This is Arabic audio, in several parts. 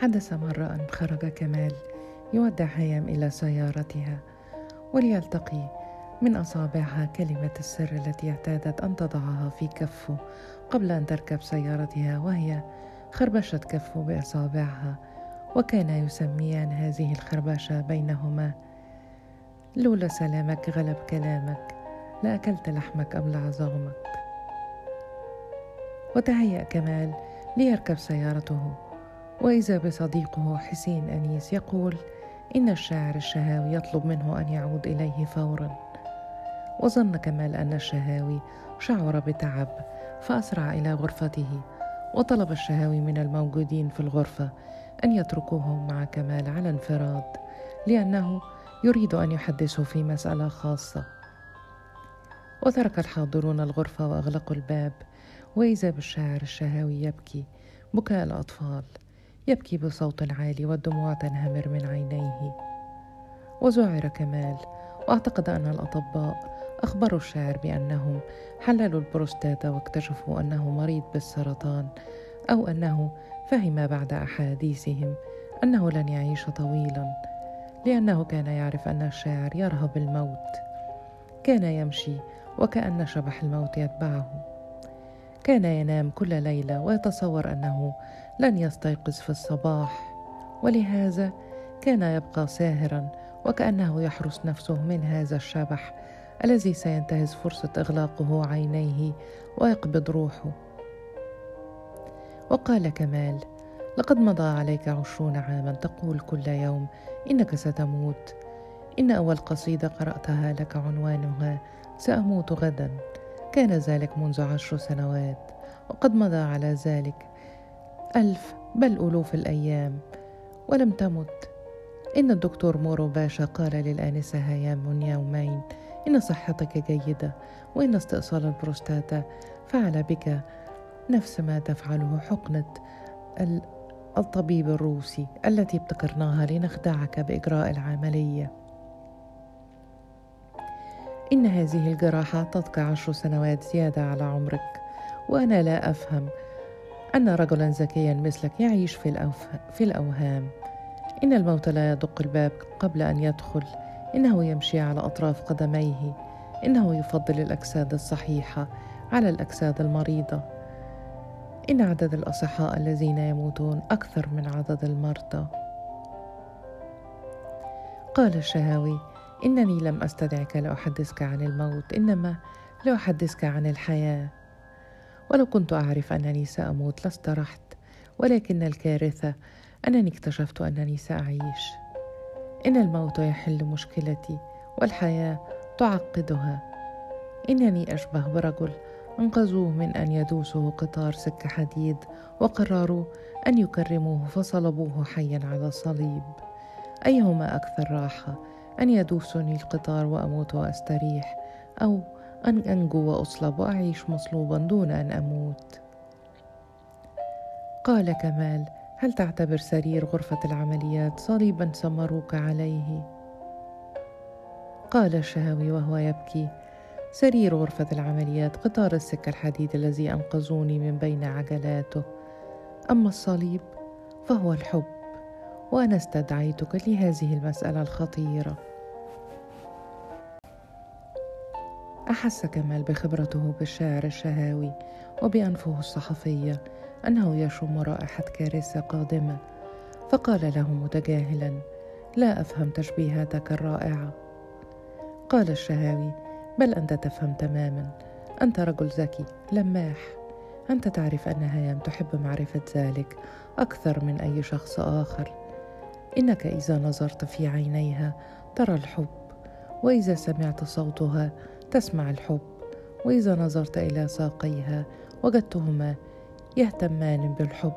حدث مرة أن خرج كمال يودع هيام إلى سيارتها وليلتقي من أصابعها كلمة السر التي اعتادت أن تضعها في كفه قبل أن تركب سيارتها وهي خربشة كفه بأصابعها وكان يسميان هذه الخربشة بينهما. لولا سلامك غلب كلامك لأكلت لحمك أبلع زغمك وتهيأ كمال ليركب سيارته. وإذا بصديقه حسين أنيس يقول إن الشاعر الشهاوي يطلب منه أن يعود إليه فورا. وظن كمال أن الشهاوي شعر بتعب فأسرع إلى غرفته وطلب الشهاوي من الموجودين في الغرفة أن يتركوه مع كمال على انفراد لأنه يريد أن يحدثه في مسألة خاصة. وترك الحاضرون الغرفة وأغلقوا الباب وإذا بالشاعر الشهاوي يبكي بكاء الأطفال. يبكي بصوت عالي والدموع تنهمر من عينيه. وزعر كمال وأعتقد أن الأطباء أخبروا الشاعر بأنهم حللوا البروستاتا واكتشفوا أنه مريض بالسرطان أو أنه فهم بعد أحاديثهم أنه لن يعيش طويلا لأنه كان يعرف أن الشاعر يرهب الموت. كان يمشي وكأن شبح الموت يتبعه. كان ينام كل ليلة ويتصور أنه لن يستيقظ في الصباح. ولهذا كان يبقى ساهرا وكأنه يحرس نفسه من هذا الشبح الذي سينتهز فرصة إغلاقه عينيه ويقبض روحه. وقال كمال لقد مضى عليك عشرون عاما تقول كل يوم إنك ستموت. إن أول قصيدة قرأتها لك عنوانها سأموت غدا. كان ذلك منذ عشر سنوات وقد مضى على ذلك ألف بل ألوف الأيام. ولم تمت. إن الدكتور مورو باشا قال للآنسة هيام من يومين. إن صحتك جيدة. وإن استئصال البروستاتا. فعل بك نفس ما تفعله حقنة الطبيب الروسي التي ابتكرناها لنخدعك بإجراء العملية. إن هذه الجراحة تبقى عشر سنوات زيادة على عمرك. وأنا لا أفهم أن رجلا ذكيا مثلك يعيش في, في الأوهام. إن الموت لا يدق الباب قبل أن يدخل. إنه يمشي على أطراف قدميه. إنه يفضل الأجساد الصحيحة على الأجساد المريضة. إن عدد الأصحاء الذين يموتون أكثر من عدد المرضى. قال الشهاوي إنني لم أستدعك لأحدثك عن الموت إنما لأحدثك عن الحياة. ولو كنت أعرف أنني سأموت لاسترحت ولكن الكارثة أنني اكتشفت أنني سأعيش إن الموت يحل مشكلتي والحياة تعقدها. إنني أشبه برجل أنقذوه من أن يدوسه قطار سكة حديد وقرروا أن يكرموه فصلبوه حيا على صليب. أيهما أكثر راحة أن يدوسني القطار وأموت وأستريح أو أن أنجو وأصلب وأعيش مصلوبا دون أن أموت. قال كمال هل تعتبر سرير غرفة العمليات صليبا سمروك عليه؟ قال الشهوي وهو يبكي سرير غرفة العمليات قطار السكة الحديد الذي أنقذوني من بين عجلاته. أما الصليب فهو الحب وأنا استدعيتك لهذه المسألة الخطيرة. أحس كمال بخبرته بالشاعر الشهاوي وبأنفه الصحفية أنه يشم رائحة كارثة قادمة. فقال له متجاهلا لا أفهم تشبيهاتك الرائعة. قال الشهاوي بل أنت تفهم تماما. أنت رجل ذكي لماح. أنت تعرف أن هيام تحب معرفة ذلك أكثر من أي شخص آخر. إنك إذا نظرت في عينيها ترى الحب وإذا سمعت صوتها تسمع الحب وإذا نظرت إلى ساقيها وجدتهما يهتمان بالحب.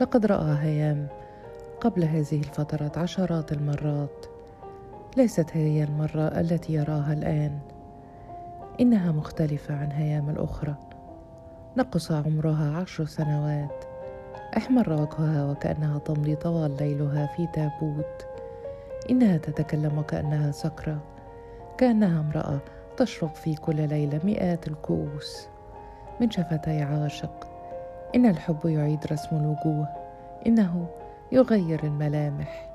لقد رأى هيام قبل هذه الفترة عشرات المرات ليست هي المرة التي يراها الآن. إنها مختلفة عن هيام الأخرى. نقص عمرها عشر سنوات. أحمر وجهها وكأنها تمضي طوال ليلها في تابوت. إنها تتكلم وكأنها سكرة. كأنها امرأة تشرب في كل ليلة مئات الكؤوس. من شفتي عاشق. إن الحب يعيد رسم الوجوه. إنه يغير الملامح.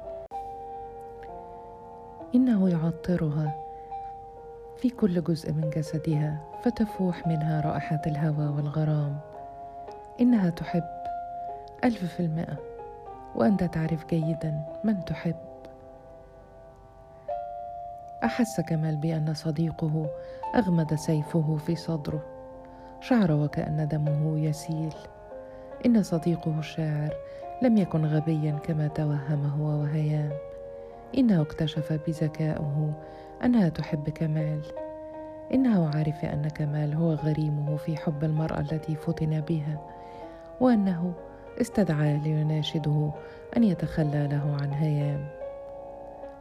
إنه يعطرها. في كل جزء من جسدها فتفوح منها رائحة الهوى والغرام. إنها تحب. ألف في المئة. وأنت تعرف جيدا من تحب. أحس كمال بأن صديقه أغمد سيفه في صدره. شعر وكأن دمه يسيل. إن صديقه الشاعر لم يكن غبيا كما توهم هو وهيام. إنه اكتشف بذكائه أنها تحب كمال. إنه عرف أن كمال هو غريمه في حب المرأة التي فتن بها وأنه استدعاه ليناشده أن يتخلى له عن هيام.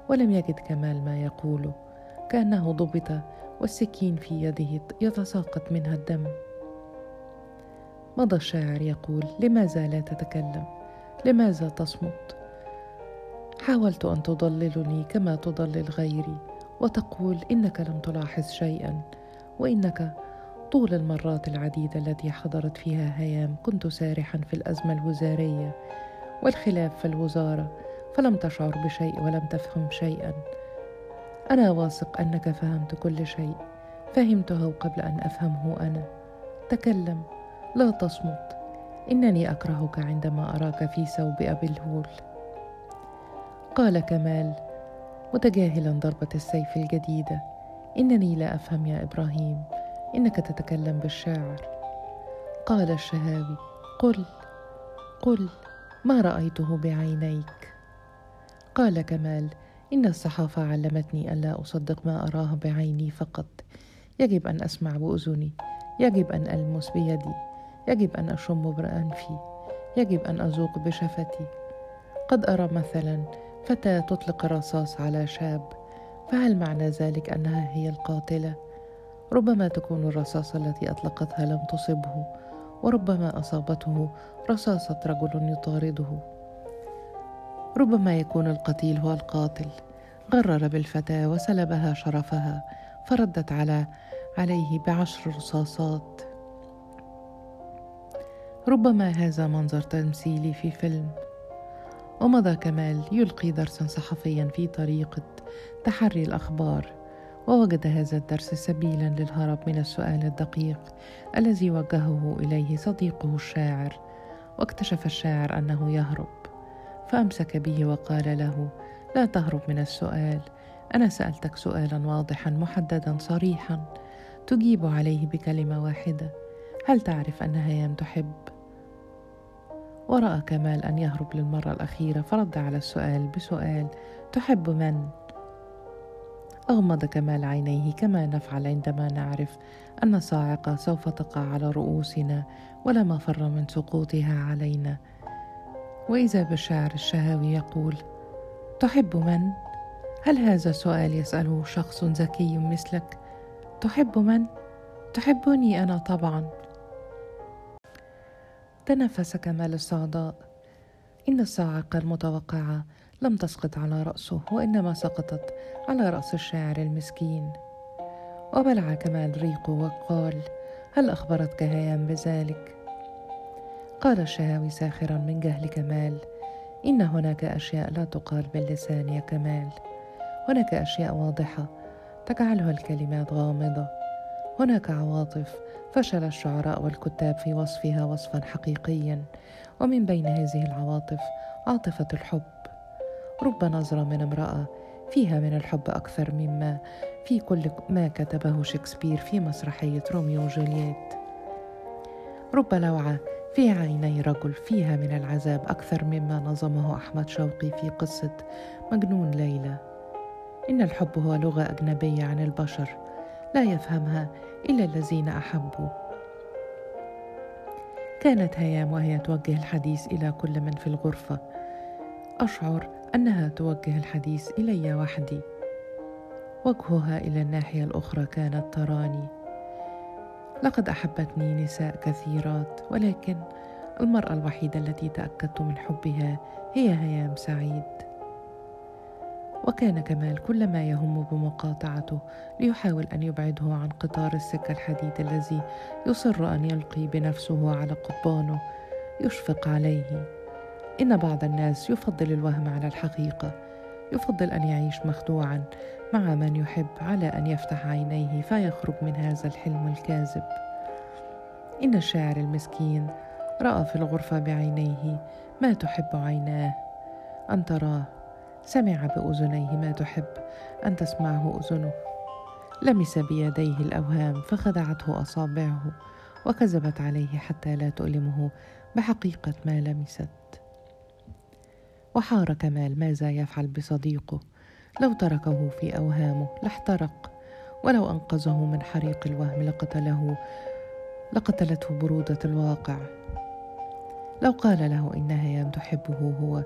ولم يجد كمال ما يقوله كأنه ضبط والسكين في يده يتساقط منها الدم. مضى الشاعر يقول لماذا لا تتكلم؟ لماذا تصمت؟ حاولت أن تضللني كما تضلل غيري وتقول إنك لم تلاحظ شيئا وإنك طول المرات العديده التي حضرت فيها هيام كنت سارحا في الأزمة الوزارية والخلاف في الوزارة فلم تشعر بشيء ولم تفهم شيئا. أنا واثق أنك فهمت كل شيء. فهمته قبل أن أفهمه أنا. تكلم. لا تصمت. إنني أكرهك عندما أراك في ثوب أبي الهول. قال كمال. متجاهلا ضربة السيف الجديدة. إنني لا أفهم يا إبراهيم. إنك تتكلم بالشاعر. قال الشهاوي قل. قل. ما رأيته بعينيك؟ قال كمال إن الصحافة علمتني الا أصدق ما أراه بعيني فقط. يجب أن أسمع بأذني. يجب أن ألمس بيدي. يجب أن أشم بانفي يجب أن أذوق بشفتي. قد أرى مثلا فتاة تطلق الرصاص على شاب. فهل معنى ذلك أنها هي القاتلة؟ ربما تكون الرصاصه التي أطلقتها لم تصبه. وربما أصابته رصاصة رجل يطارده. ربما يكون القتيل هو القاتل. غرر بالفتاة وسلبها شرفها فردت على عليه بعشر رصاصات. ربما هذا منظر تمثيلي في فيلم. ومضى كمال يلقي درسا صحفيا في طريقه تحري الأخبار. ووجد هذا الدرس سبيلا للهرب من السؤال الدقيق الذي وجهه إليه صديقه الشاعر. واكتشف الشاعر أنه يهرب. فامسك به وقال له لا تهرب من السؤال. أنا سألتك سؤالا واضحا محددا صريحا. تجيب عليه بكلمة واحدة. هل تعرف ان هيام تحب؟ ورأى كمال أن يهرب للمرة الأخيرة فرد على السؤال بسؤال تحب من؟ أغمض كمال عينيه كما نفعل عندما نعرف أن صاعقة سوف تقع على رؤوسنا ولا مفر من سقوطها علينا. وإذا بالشاعر الشهوي يقول تحب من؟ هل هذا سؤال يسأله شخص ذكي مثلك؟ تحب من؟ تحبني أنا طبعا تنفس كمال الصعداء إن الصاعقة المتوقعة لم تسقط على رأسه وإنما سقطت على رأس الشاعر المسكين وبلع كمال ريقه وقال هل أخبرتك هيام بذلك؟ قال الشهاوي ساخرا من جهل كمال إن هناك أشياء لا تقال باللسان يا كمال. هناك أشياء واضحة تجعلها الكلمات غامضة. هناك عواطف فشل الشعراء والكتاب في وصفها وصفا حقيقيا ومن بين هذه العواطف عاطفة الحب. رب نظرة من امرأة فيها من الحب أكثر مما في كل ما كتبه شكسبير في مسرحية روميو وجولييت. رب لوعة في عيني رجل فيها من العذاب أكثر مما نظمه أحمد شوقي في قصة مجنون ليلى. إن الحب هو لغة أجنبية عن البشر لا يفهمها إلا الذين أحبوا. كانت هيام وهي توجه الحديث إلى كل من في الغرفة. أشعر أنها توجه الحديث إلي وحدي. وجهها إلى الناحية الأخرى كانت تراني. لقد أحبتني نساء كثيرات ولكن المرأة الوحيدة التي تأكدت من حبها هي هيام سعيد. وكان كمال كل ما يهم بمقاطعته ليحاول أن يبعده عن قطار السكة الحديد الذي يصر أن يلقي بنفسه على قضبانه يشفق عليه. إن بعض الناس يفضل الوهم على الحقيقة يفضل أن يعيش مخدوعا مع من يحب على أن يفتح عينيه فيخرج من هذا الحلم الكاذب. إن الشاعر المسكين رأى في الغرفة بعينيه ما تحب عيناه. أن تراه سمع بأذنيه ما تحب. أن تسمعه أذنه. لمس بيديه الأوهام فخدعته أصابعه وكذبت عليه حتى لا تؤلمه بحقيقة ما لمست. وحار كمال ماذا يفعل بصديقه؟ لو تركه في أوهامه لاحترق ولو أنقذه من حريق الوهم لقتله لقتلته برودة الواقع. لو قال له إن هيام تحبه هو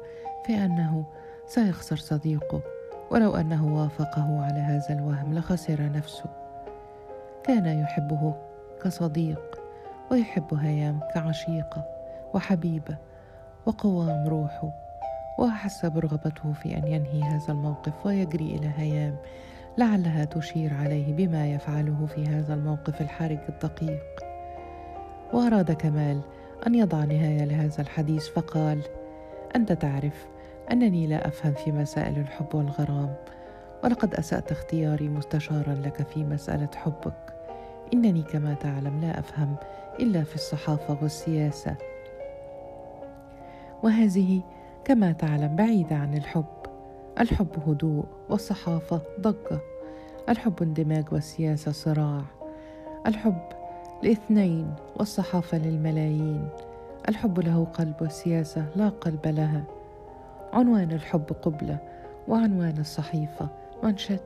فإنه سيخسر صديقه ولو أنه وافقه على هذا الوهم لخسر نفسه. كان يحبه كصديق ويحب هيام كعشيقة وحبيبة وقوام روحه. وأحس برغبته في أن ينهي هذا الموقف ويجري إلى هيام لعلها تشير عليه بما يفعله في هذا الموقف الحرج الدقيق. وأراد كمال أن يضع نهاية لهذا الحديث فقال أنت تعرف أنني لا أفهم في مسائل الحب والغرام ولقد أسأت اختياري مستشارا لك في مسألة حبك. إنني كما تعلم لا أفهم إلا في الصحافة والسياسة. وهذه كما تعلم بعيدة عن الحب. الحب هدوء والصحافة ضجة. الحب اندماج والسياسة صراع. الحب لإثنين والصحافة للملايين. الحب له قلب والسياسة لا قلب لها. عنوان الحب قبلة وعنوان الصحيفة منشط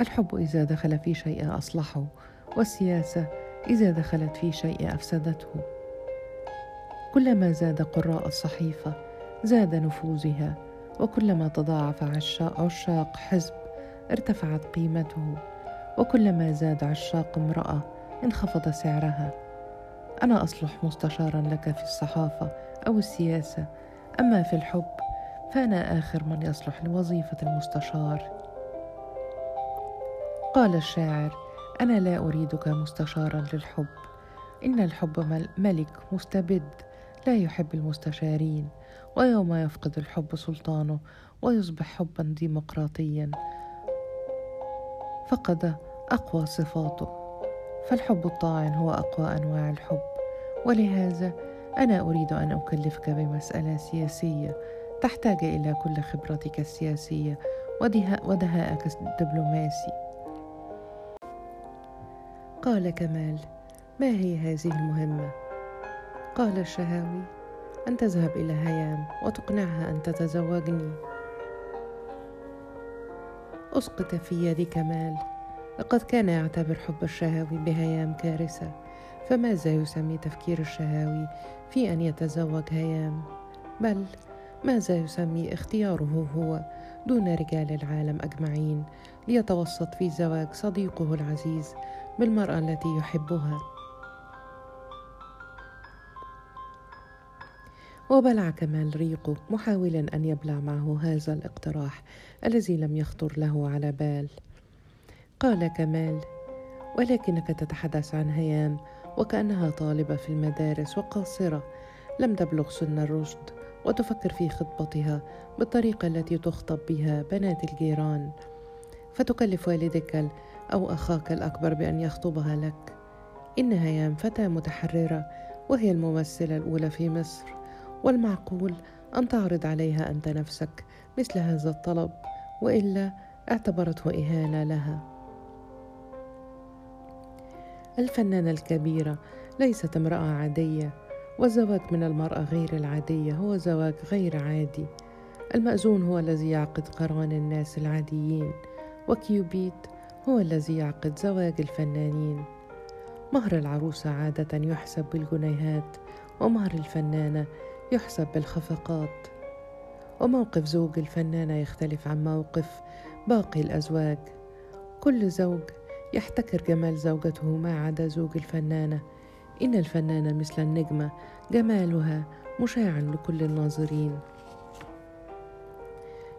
الحب إذا دخل في شيء أصلحه والسياسة إذا دخلت في شيء أفسدته. كلما زاد قراء الصحيفة زاد نفوذها وكلما تضاعف عشاق حزب ارتفعت قيمته وكلما زاد عشاق امرأة انخفض سعرها. أنا أصلح مستشارا لك في الصحافة أو السياسة أما في الحب فأنا آخر من يصلح لوظيفة المستشار. قال الشاعر أنا لا أريدك مستشارا للحب إن الحب ملك مستبد لا يحب المستشارين. ويوم يفقد الحب سلطانه ويصبح حبا ديمقراطيا. فقد أقوى صفاته. فالحب الطاعن هو أقوى أنواع الحب. ولهذا أنا أريد أن أكلفك بمسألة سياسية. تحتاج إلى كل خبرتك السياسية ودهائك الدبلوماسي. قال كمال ما هي هذه المهمة؟ قال الشهاوي أن تذهب إلى هيام وتقنعها أن تتزوجني. أسقط في يد كمال لقد كان يعتبر حب الشهاوي بهيام كارثة. فماذا يسمي تفكير الشهاوي في أن يتزوج هيام؟ بل ماذا يسمي اختياره هو دون رجال العالم أجمعين ليتوسط في زواج صديقه العزيز بالمرأة التي يحبها. وبلع كمال ريقه محاولا أن يبلع معه هذا الاقتراح الذي لم يخطر له على بال. قال كمال ولكنك تتحدث عن هيام وكأنها طالبة في المدارس وقاصرة. لم تبلغ سن الرشد وتفكر في خطبتها بالطريقة التي تخطب بها بنات الجيران. فتكلف والدك أو أخاك الأكبر بأن يخطبها لك. إن هيام فتاة متحررة وهي الممثلة الأولى في مصر. والمعقول أن تعرض عليها أنت نفسك مثل هذا الطلب وإلا اعتبرته إهانة لها. الفنانة الكبيرة ليست امرأة عادية والزواج من المرأة غير العادية هو زواج غير عادي. المأذون هو الذي يعقد قران الناس العاديين وكيوبيد هو الذي يعقد زواج الفنانين. مهر العروسة عادة يحسب بالجنيهات ومهر الفنانة يحسب بالخفقات. وموقف زوج الفنانة يختلف عن موقف باقي الأزواج. كل زوج يحتكر جمال زوجته ما عدا زوج الفنانة. إن الفنانة مثل النجمة جمالها مشاع لكل الناظرين.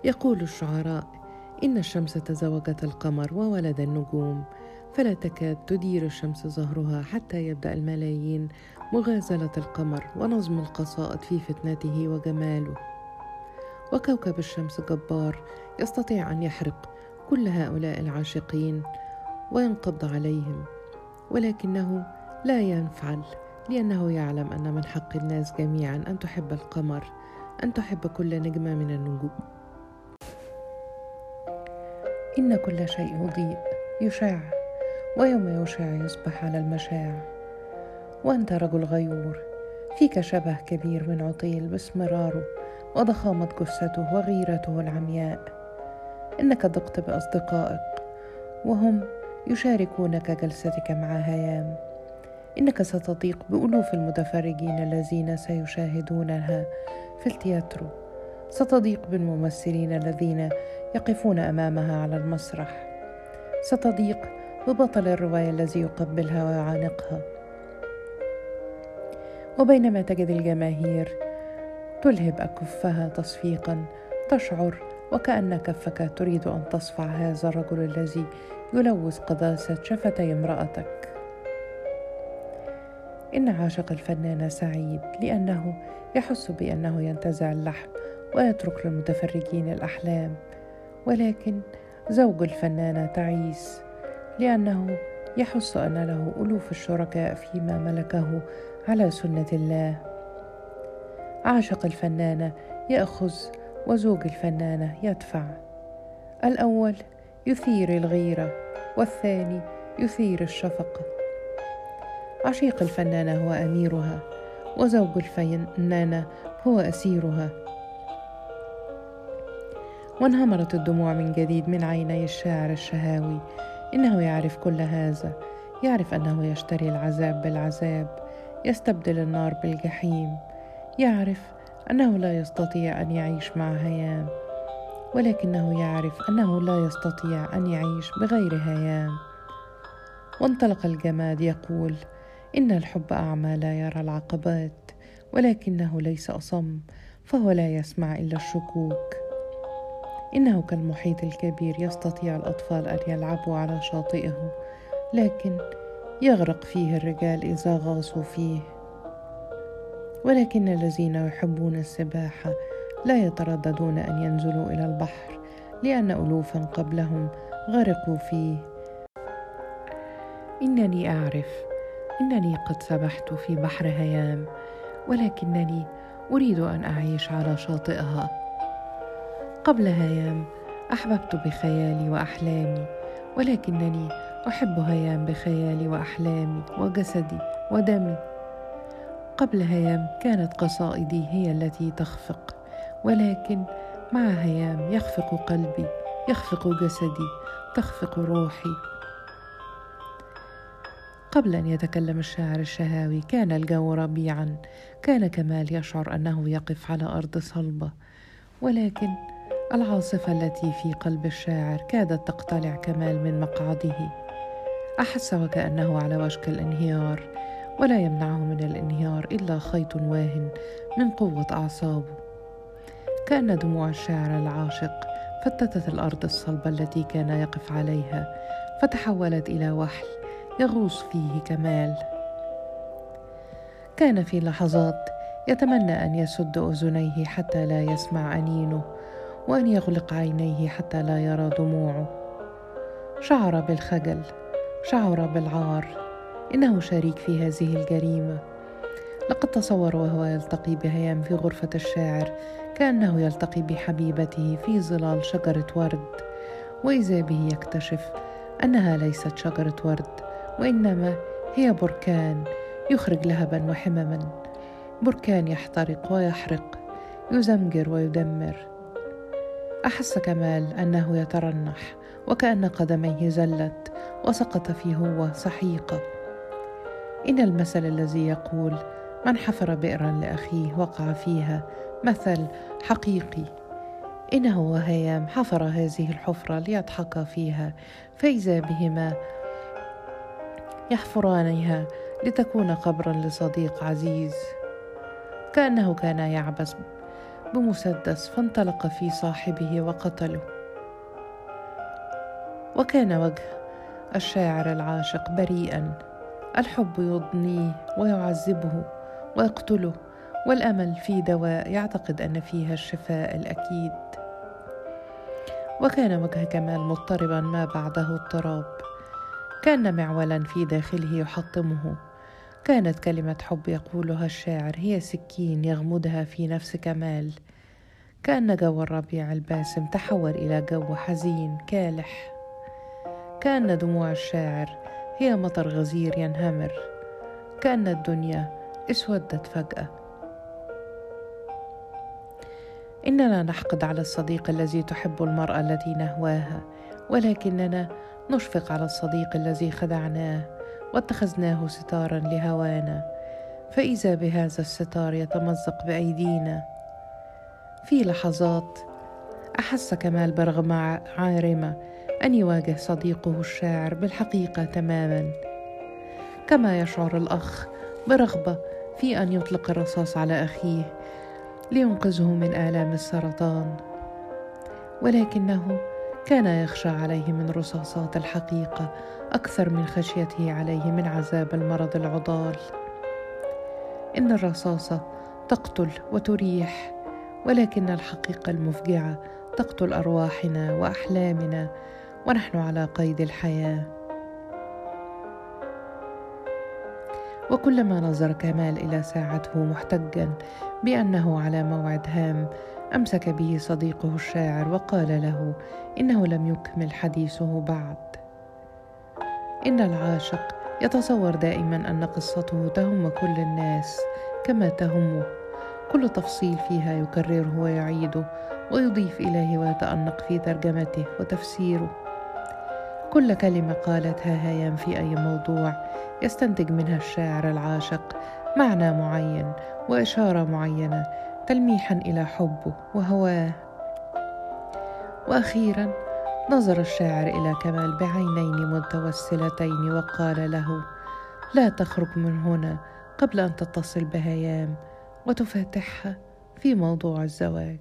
يقول الشعراء إن الشمس تزوجت القمر وولد النجوم. فلا تكاد تدير الشمس ظهرها حتى يبدأ الملايين مغازلة القمر ونظم القصائد في فتنته وجماله. وكوكب الشمس جبار يستطيع أن يحرق كل هؤلاء العاشقين وينقض عليهم ولكنه لا ينفعل لأنه يعلم أن من حق الناس جميعا أن تحب القمر أن تحب كل نجمة من النجوم. إن كل شيء يضيء يشع. ويوم يشع يصبح على المشاع. وأنت رجل غيور فيك شبه كبير من عطيل باسمراره وضخامة جثته وغيرته العمياء. إنك ضقت بأصدقائك وهم يشاركونك جلستك مع هيام. إنك ستضيق بألوف المتفرجين الذين سيشاهدونها في التياترو. ستضيق بالممثلين الذين يقفون أمامها على المسرح. ستضيق ببطل الرواية الذي يقبلها ويعانقها. وبينما تجد الجماهير تلهب أكفها تصفيقا تشعر وكأن كفك تريد أن تصفع هذا الرجل الذي يلوث قداسة شفتي امرأتك. إن عاشق الفنان سعيد لأنه يحس بأنه ينتزع اللحم ويترك للمتفرجين الأحلام ولكن زوج الفنانة تعيس لأنه يحس أن له ألوف الشركاء فيما ملكه على سنة الله. عاشق الفنانة يأخذ وزوج الفنانة يدفع. الأول يثير الغيرة والثاني يثير الشفقة عشيق الفنانة هو أميرها وزوج الفنانة هو أسيرها. وانهمرت الدموع من جديد من عيني الشاعر الشهاوي. إنه يعرف كل هذا يعرف أنه يشتري العذاب بالعذاب يستبدل النار بالجحيم يعرف أنه لا يستطيع أن يعيش مع هيام ولكنه يعرف أنه لا يستطيع أن يعيش بغير هيام. وانطلق الجماد يقول إن الحب أعمى لا يرى العقبات ولكنه ليس أصم فهو لا يسمع إلا الشكوك. إنه كالمحيط الكبير يستطيع الأطفال أن يلعبوا على شاطئه لكن يغرق فيه الرجال إذا غاصوا فيه. ولكن الذين يحبون السباحة لا يترددون أن ينزلوا إلى البحر لأن ألوفا قبلهم غرقوا فيه. إنني أعرف إنني قد سبحت في بحر هيام ولكنني أريد أن أعيش على شاطئها. قبل هيام أحببت بخيالي وأحلامي ولكنني أحب هيام بخيالي وأحلامي وجسدي ودمي. قبل هيام كانت قصائدي هي التي تخفق ولكن مع هيام يخفق قلبي يخفق جسدي تخفق روحي. قبل أن يتكلم الشاعر الشهاوي كان الجو ربيعا كان كمال يشعر أنه يقف على أرض صلبة ولكن العاصفة التي في قلب الشاعر كادت تقتلع كمال من مقعده. احس وكانه على وشك الانهيار ولا يمنعه من الانهيار إلا خيط واهن من قوة أعصابه. كأن دموع الشاعر العاشق فتتت الأرض الصلبه التي كان يقف عليها فتحولت إلى وحل يغوص فيه كمال. كان في لحظات يتمنى أن يسد أذنيه حتى لا يسمع أنينه وأن يغلق عينيه حتى لا يرى دموعه. شعر بالخجل شعر بالعار. إنه شريك في هذه الجريمة. لقد تصور وهو يلتقي بهيام في غرفة الشاعر كأنه يلتقي بحبيبته في ظلال شجرة ورد. وإذا به يكتشف أنها ليست شجرة ورد وإنما هي بركان يخرج لهبا وحمما. بركان يحترق ويحرق يزمجر ويدمر. أحس كمال أنه يترنح وكأن قدميه زلت وسقط في هو سحيقه إن المثل الذي يقول من حفر بئرا لأخيه وقع فيها مثل حقيقي. انه وهيام حفر هذه الحفرة ليضحكا فيها فإذا بهما يحفرانها لتكون قبرا لصديق عزيز. كأنه كان يعبث بمسدس فانطلق في صاحبه وقتله. وكان وجه الشاعر العاشق بريئا. الحب يضنيه ويعذبه ويقتله والأمل في دواء يعتقد أن فيها الشفاء الأكيد. وكان وجه كمال مضطربا ما بعده اضطراب كان معولا في داخله يحطمه. كانت كلمة حب يقولها الشاعر هي سكين يغمدها في نفس كمال كان جو الربيع الباسم تحول إلى جو حزين كالح. كأن دموع الشاعر هي مطر غزير ينهمر. كأن الدنيا اسودت فجأة. إننا نحقد على الصديق الذي تحب المرأة التي نهواها ولكننا نشفق على الصديق الذي خدعناه. واتخذناه ستارا لهوانا فإذا بهذا الستار يتمزق بأيدينا. في لحظات احس كمال برغم عارمة أن يواجه صديقه الشاعر بالحقيقة تماما. كما يشعر الأخ برغبة في أن يطلق الرصاص على أخيه لينقذه من آلام السرطان. ولكنه كان يخشى عليه من رصاصات الحقيقة أكثر من خشيته عليه من عذاب المرض العضال. إن الرصاصه تقتل وتريح ولكن الحقيقة المفجعة تقتل أرواحنا وأحلامنا ونحن على قيد الحياة. وكلما نظر كمال إلى ساعته محتجا بأنه على موعد هام أمسك به صديقه الشاعر وقال له إنه لم يكمل حديثه بعد. إن العاشق يتصور دائما أن قصته تهم كل الناس كما تهمه. كل تفصيل فيها يكرره ويعيده ويضيف إليه ويتأنق في ترجمته وتفسيره. كل كلمة قالتها هيام في أي موضوع يستنتج منها الشاعر العاشق معنى معين وإشارة معينة تلميحا إلى حبه وهواه. وأخيرا نظر الشاعر إلى كمال بعينين متوسلتين وقال له لا تخرج من هنا قبل أن تتصل بهيام وتفاتحها في موضوع الزواج.